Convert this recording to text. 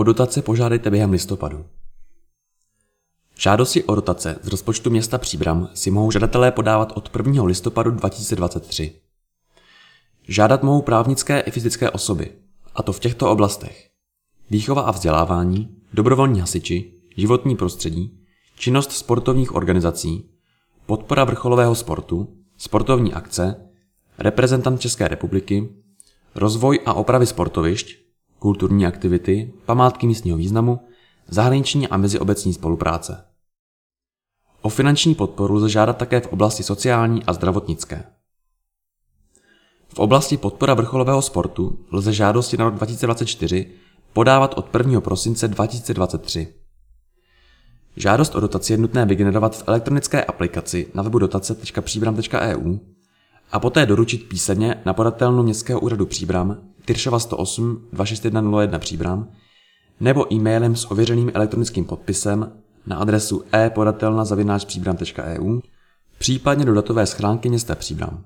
O dotace požádejte během listopadu. Žádosti o dotace z rozpočtu města Příbram si mohou žadatelé podávat od 1. listopadu 2023. Žádat mohou právnické i fyzické osoby, a to v těchto oblastech. Výchova a vzdělávání, dobrovolní hasiči, životní prostředí, činnost sportovních organizací, podpora vrcholového sportu, sportovní akce, reprezentant České republiky, rozvoj a opravy sportovišť, kulturní aktivity, památky místního významu, zahraniční a meziobecní spolupráce. O finanční podporu lze žádat také v oblasti sociální a zdravotnické. V oblasti podpora vrcholového sportu lze žádosti na rok 2024 podávat od 1. prosince 2023. Žádost o dotaci je nutné vygenerovat v elektronické aplikaci na webu dotace.příbram.eu a poté doručit písemně na podatelnu Městského úřadu Příbram Tyršova 108 26101 Příbram nebo e-mailem s ověřeným elektronickým podpisem na adresu příbram.eu případně do datové schránky města Příbram.